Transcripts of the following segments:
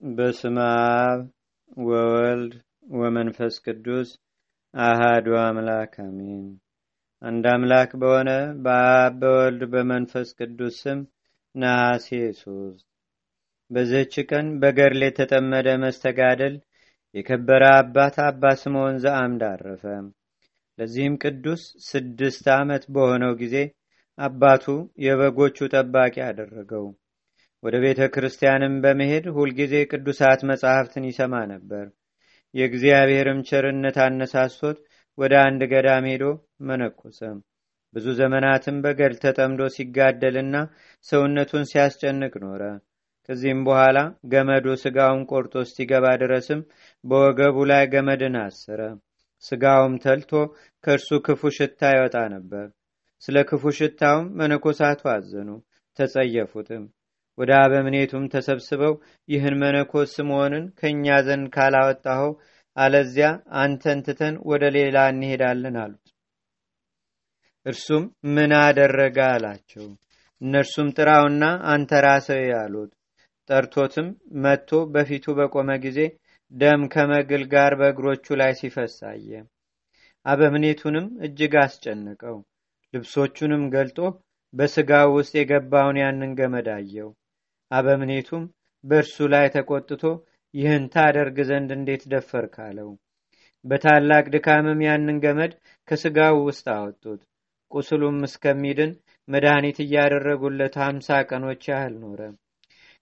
በስመ አብ ወወልድ ወመንፈስ ቅዱስ አሃዱ አምላክ አሜን። አንድ አምላክ በሆነ በአብ በወልድ በመንፈስ ቅዱስ ስም ነሐሴ ሶስት በዚህች ቀን በገድል የተጠመደ መስተጋደል የከበረ አባት አባ ስምዖን ዘአምድ አረፈ። ለዚህም ቅዱስ ስድስት ዓመት በሆነው ጊዜ አባቱ የበጎቹ ጠባቂ አደረገው። ወደ ቤተ ክርስቲያንም በመሄድ ሁልጊዜ ቅዱሳት መጻሕፍትን ይሰማ ነበር። የእግዚአብሔርም ቸርነት አነሳስቶት ወደ አንድ ገዳም ሄዶ መነኮሰ። ብዙ ዘመናትም በገድል ተጠምዶ ሲጋደልና ሰውነቱን ሲያስጨንቅ ኖረ። ከዚህም በኋላ ገመዱ ስጋውን ቆርጦ እስቲገባ ድረስም በወገቡ ላይ ገመድን አሰረ። ስጋውም ተልቶ ከእርሱ ክፉ ሽታ ይወጣ ነበር። ስለ ክፉ ሽታውም መነኮሳቱ አዘኑ፣ ተጸየፉትም። ወደ አበምኔቱም ተሰብስበው ይህን መነኮስ ስምዖንን ከእኛ ዘንድ ካላወጣኸው አለዚያ አንተን ትተን ወደ ሌላ እንሄዳለን አሉት። እርሱም ምን አደረገ አላቸው። እነርሱም ጥራውና አንተ ራስህ አሉት። ጠርቶትም መጥቶ በፊቱ በቆመ ጊዜ ደም ከመግል ጋር በእግሮቹ ላይ ሲፈስ አየ። አበምኔቱንም እጅግ አስጨነቀው። ልብሶቹንም ገልጦ በስጋው ውስጥ የገባውን ያንን ገመድ አየው። አበምኔቱም በእርሱ ላይ ተቆጥቶ ይህን ታደርግ ዘንድ እንዴት ደፈርክ አለው። በታላቅ ድካምም ያንን ገመድ ከስጋው ውስጥ አወጡት። ቁስሉም እስከሚድን መድኃኒት እያደረጉለት ሀምሳ ቀኖች ያህል ኖረ።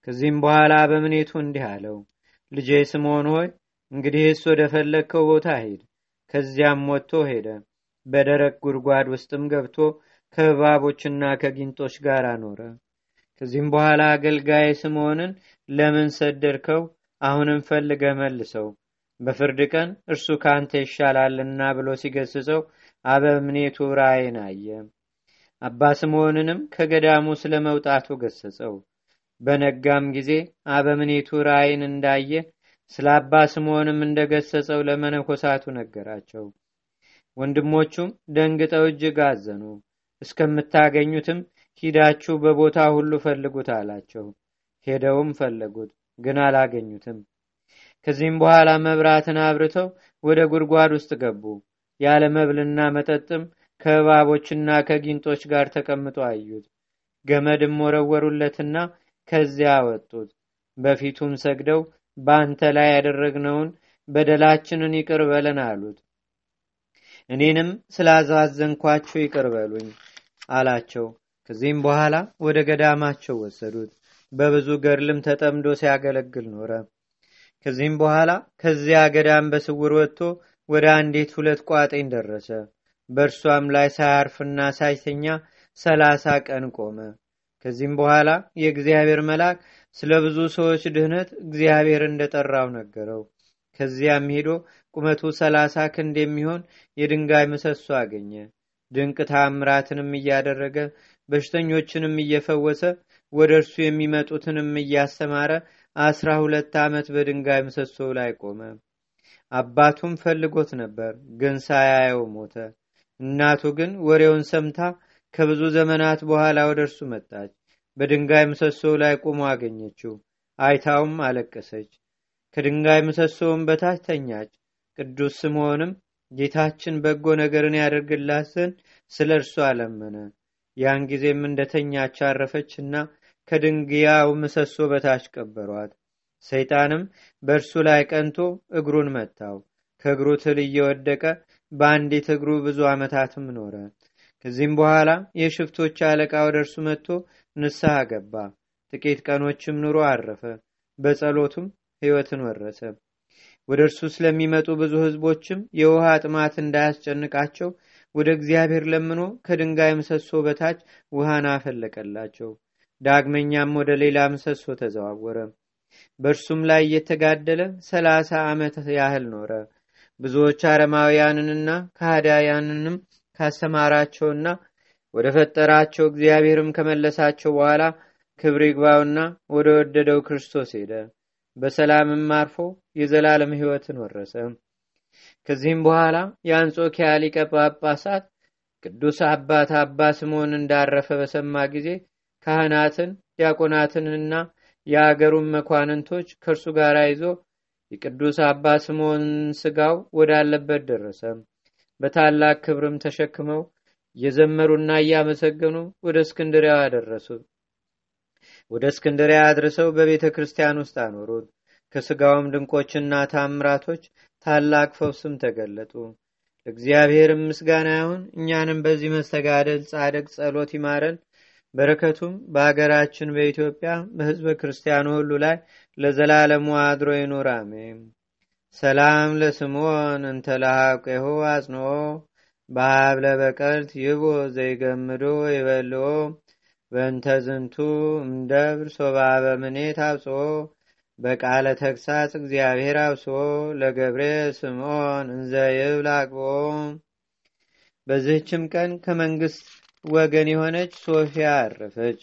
ከዚህም በኋላ አበምኔቱ እንዲህ አለው፣ ልጄ ስምዖን ሆይ እንግዲህስ ወደ ፈለግከው ቦታ ሂድ። ከዚያም ወጥቶ ሄደ። በደረቅ ጉድጓድ ውስጥም ገብቶ ከእባቦችና ከጊንጦች ጋር አኖረ። ከዚህም በኋላ አገልጋይ ስምዖንን ለምን ሰደድከው? አሁንም ፈልገ መልሰው፣ በፍርድ ቀን እርሱ ካንተ ይሻላልና ብሎ ሲገስጸው አበምኔቱ ራእይን አየ። አባ ስምዖንንም ከገዳሙ ስለ መውጣቱ ገሰጸው። በነጋም ጊዜ አበምኔቱ ራእይን እንዳየ ስለ አባ ስምዖንም እንደገሰጸው ለመነኮሳቱ ነገራቸው። ወንድሞቹም ደንግጠው እጅግ አዘኑ። እስከምታገኙትም ሂዳችሁ በቦታ ሁሉ ፈልጉት አላቸው። ሄደውም ፈለጉት፣ ግን አላገኙትም። ከዚህም በኋላ መብራትን አብርተው ወደ ጉድጓድ ውስጥ ገቡ። ያለ መብልና መጠጥም ከእባቦችና ከጊንጦች ጋር ተቀምጦ አዩት። ገመድም ወረወሩለትና ከዚያ አወጡት። በፊቱም ሰግደው በአንተ ላይ ያደረግነውን በደላችንን ይቅር በለን አሉት። እኔንም ስላዛዘንኳችሁ ይቅር በሉኝ አላቸው። ከዚህም በኋላ ወደ ገዳማቸው ወሰዱት። በብዙ ገድልም ተጠምዶ ሲያገለግል ኖረ። ከዚህም በኋላ ከዚያ ገዳም በስውር ወጥቶ ወደ አንዲት ሁለት ቋጤኝ ደረሰ። በእርሷም ላይ ሳያርፍና ሳይተኛ ሰላሳ ቀን ቆመ። ከዚህም በኋላ የእግዚአብሔር መልአክ ስለ ብዙ ሰዎች ድህነት እግዚአብሔር እንደጠራው ነገረው። ከዚያም ሄዶ ቁመቱ ሰላሳ ክንድ የሚሆን የድንጋይ ምሰሶ አገኘ። ድንቅ ታምራትንም እያደረገ በሽተኞችንም እየፈወሰ ወደ እርሱ የሚመጡትንም እያስተማረ አስራ ሁለት ዓመት በድንጋይ ምሰሶ ላይ ቆመ። አባቱም ፈልጎት ነበር፣ ግን ሳያየው ሞተ። እናቱ ግን ወሬውን ሰምታ ከብዙ ዘመናት በኋላ ወደ እርሱ መጣች። በድንጋይ ምሰሶ ላይ ቆሞ አገኘችው። አይታውም አለቀሰች። ከድንጋይ ምሰሶውም በታች ተኛች። ቅዱስ ስምዖንም ጌታችን በጎ ነገርን ያደርግላት ዘንድ ስለ እርሱ አለመነ። ያን ጊዜም እንደተኛች አረፈችና ከድንጋዩ ምሰሶ በታች ቀበሯት። ሰይጣንም በእርሱ ላይ ቀንቶ እግሩን መታው። ከእግሩ ትል እየወደቀ በአንዲት እግሩ ብዙ ዓመታትም ኖረ። ከዚህም በኋላ የሽፍቶች አለቃ ወደ እርሱ መጥቶ ንስሐ ገባ። ጥቂት ቀኖችም ኑሮ አረፈ። በጸሎቱም ሕይወትን ወረሰ። ወደ እርሱ ስለሚመጡ ብዙ ሕዝቦችም የውሃ ጥማት እንዳያስጨንቃቸው ወደ እግዚአብሔር ለምኖ ከድንጋይ ምሰሶ በታች ውሃን አፈለቀላቸው። ዳግመኛም ወደ ሌላ ምሰሶ ተዘዋወረ። በእርሱም ላይ እየተጋደለ ሰላሳ ዓመት ያህል ኖረ። ብዙዎች አረማውያንንና ካህዳያንንም ካሰማራቸውና ወደ ፈጠራቸው እግዚአብሔርም ከመለሳቸው በኋላ ክብር ይግባውና ወደ ወደደው ክርስቶስ ሄደ። በሰላምም አርፎ የዘላለም ሕይወትን ወረሰ። ከዚህም በኋላ የአንጾኪያ ሊቀ ጳጳሳት ቅዱስ አባት አባ ስምዖን እንዳረፈ በሰማ ጊዜ ካህናትን ዲያቆናትንና የአገሩን መኳንንቶች ከእርሱ ጋር ይዞ የቅዱስ አባ ስምዖን ስጋው ወዳለበት ደረሰ። በታላቅ ክብርም ተሸክመው እየዘመሩና እያመሰገኑ ወደ እስክንድሪያ አደረሱ። ወደ እስክንድሪያ አድርሰው በቤተ ክርስቲያን ውስጥ አኖሩት። ከስጋውም ድንቆችና ታምራቶች ታላቅ ፈውስም ተገለጡ። ለእግዚአብሔርም ምስጋና ይሁን። እኛንም በዚህ መስተጋደል ጻድቅ ጸሎት ይማረን። በረከቱም በአገራችን በኢትዮጵያ በሕዝበ ክርስቲያኑ ሁሉ ላይ ለዘላለሙ አድሮ ይኑር፣ አሜን። ሰላም ለስምዖን እንተላሃቄሁ አጽንኦ በሀብለ በቀልት ይቦ ዘይገምዶ ይበልኦ በእንተ ዝንቱ እምደብር ሶባ በምኔት አብጽኦ በቃለ ተግሳጽ እግዚአብሔር አብስኦ ለገብሬ ስምዖን እንዘ ይብል በዚህችም ቀን ከመንግስት ወገን የሆነች ሶፊያ አረፈች።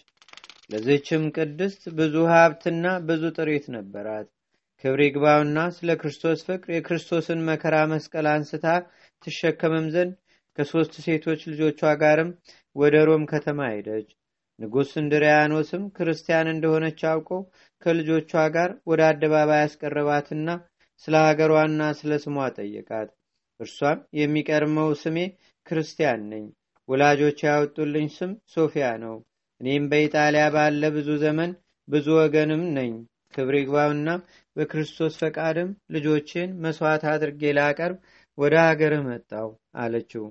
ለዚህችም ቅድስት ብዙ ሀብትና ብዙ ጥሪት ነበራት። ክብር ይግባውና ስለ ክርስቶስ ፍቅር የክርስቶስን መከራ መስቀል አንስታ ትሸከምም ዘንድ ከሦስት ሴቶች ልጆቿ ጋርም ወደ ሮም ከተማ ሄደች። ንጉሥ እንድሪያኖስም ክርስቲያን እንደሆነች አውቆ ከልጆቿ ጋር ወደ አደባባይ ያስቀረባትና ስለ ሀገሯና ስለ ስሟ ጠየቃት። እርሷም የሚቀርመው ስሜ ክርስቲያን ነኝ፣ ወላጆች ያወጡልኝ ስም ሶፊያ ነው። እኔም በኢጣሊያ ባለ ብዙ ዘመን ብዙ ወገንም ነኝ። ክብር ይግባውና በክርስቶስ ፈቃድም ልጆችን መስዋዕት አድርጌ ላቀርብ ወደ ሀገርህ መጣው አለችው።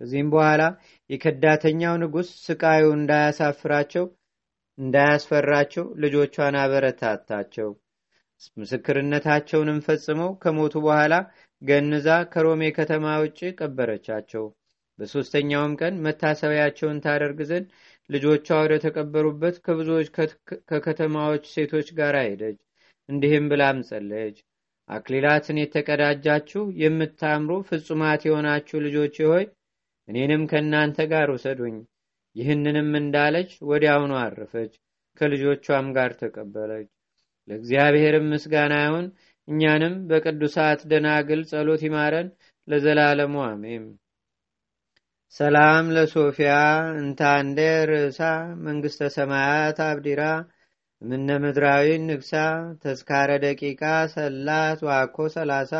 ከዚህም በኋላ የከዳተኛው ንጉሥ ስቃዩ እንዳያሳፍራቸው እንዳያስፈራቸው ልጆቿን አበረታታቸው። ምስክርነታቸውንም ፈጽመው ከሞቱ በኋላ ገንዛ ከሮሜ ከተማ ውጭ ቀበረቻቸው። በሦስተኛውም ቀን መታሰቢያቸውን ታደርግ ዘንድ ልጆቿ ወደ ተቀበሩበት ከብዙዎች ከከተማዎች ሴቶች ጋር ሄደች። እንዲህም ብላም ጸለየች። አክሊላትን የተቀዳጃችሁ የምታምሩ ፍጹማት የሆናችሁ ልጆች ሆይ እኔንም ከእናንተ ጋር ውሰዱኝ። ይህንንም እንዳለች ወዲያውኑ አረፈች፣ ከልጆቿም ጋር ተቀበለች። ለእግዚአብሔርም ምስጋና ይሁን። እኛንም በቅዱሳት ደናግል ጸሎት ይማረን ለዘላለሙ አሜም። ሰላም ለሶፊያ እንታንዴ ርእሳ መንግሥተ ሰማያት አብዲራ ምነ ምድራዊ ንግሳ ተስካረ ደቂቃ ሰላት ዋኮ ሰላሳ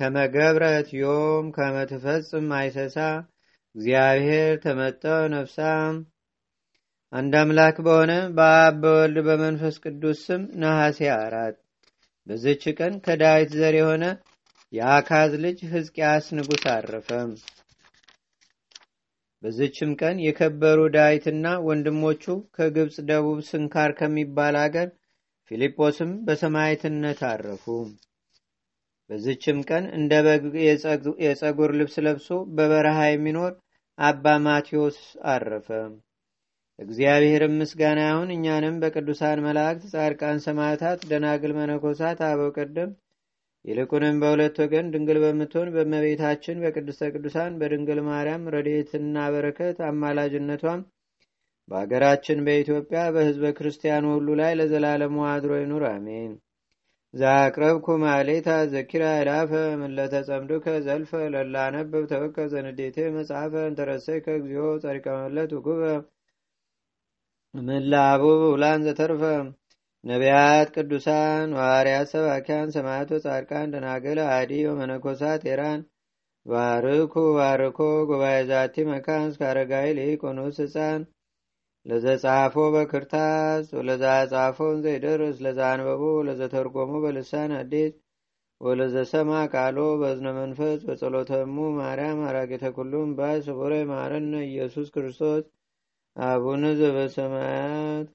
ከመገብረት ዮም ከመትፈጽም አይሰሳ እግዚአብሔር ተመጠው ነፍሳ። አንድ አምላክ በሆነ በአብ በወልድ በመንፈስ ቅዱስ ስም ነሐሴ አራት በዝች ቀን ከዳዊት ዘር የሆነ የአካዝ ልጅ ሕዝቅያስ ንጉሥ አረፈም። በዝችም ቀን የከበሩ ዳዊትና ወንድሞቹ ከግብፅ ደቡብ ስንካር ከሚባል አገር ፊልጶስም በሰማዕትነት አረፉ። በዝችም ቀን እንደ በግ የጸጉር ልብስ ለብሶ በበረሃ የሚኖር አባ ማቴዎስ አረፈ። እግዚአብሔርም ምስጋና ይሁን። እኛንም በቅዱሳን መላእክት፣ ጻድቃን፣ ሰማዕታት፣ ደናግል፣ መነኮሳት፣ አበው ቀደም ይልቁንም በሁለት ወገን ድንግል በምትሆን በእመቤታችን በቅድስተ ቅዱሳን በድንግል ማርያም ረድኤትና በረከት አማላጅነቷም በአገራችን በኢትዮጵያ በሕዝበ ክርስቲያኑ ሁሉ ላይ ለዘላለሙ አድሮ ይኑር፣ አሜን። ዛቅረብኩ ማሌታ ዘኪራ ይላፈ ምለተጸምዱከ ዘልፈ ለላነብብ ተወከ ዘንዴቴ መጽሐፈ እንተረሰይከ እግዚኦ ጸሪቀ መለት ምላቡ ውላን ዘተርፈ ነቢያት፣ ቅዱሳን፣ ሐዋርያት፣ ሰባኪያን፣ ሰማዕቶ፣ ጻድቃን፣ ደናግል፣ አዲ ወመነኮሳት ኤራን ባርኩ ባርኮ ጉባኤ ዛቲ መካን እስከ አረጋዊ ህፃን ለዘጻፎ በክርታስ ወለዛ ጻፎን ዘይደርስ ለዛ አንበቦ ለዘተርጎሞ በልሳን አዲስ ወለዘሰማ ቃሎ በዝነ መንፈስ በጸሎተሙ ማርያም አራጌተ ኩሉም ባይ ስቡረ ማረነ ኢየሱስ ክርስቶስ አቡነ ዘበሰማያት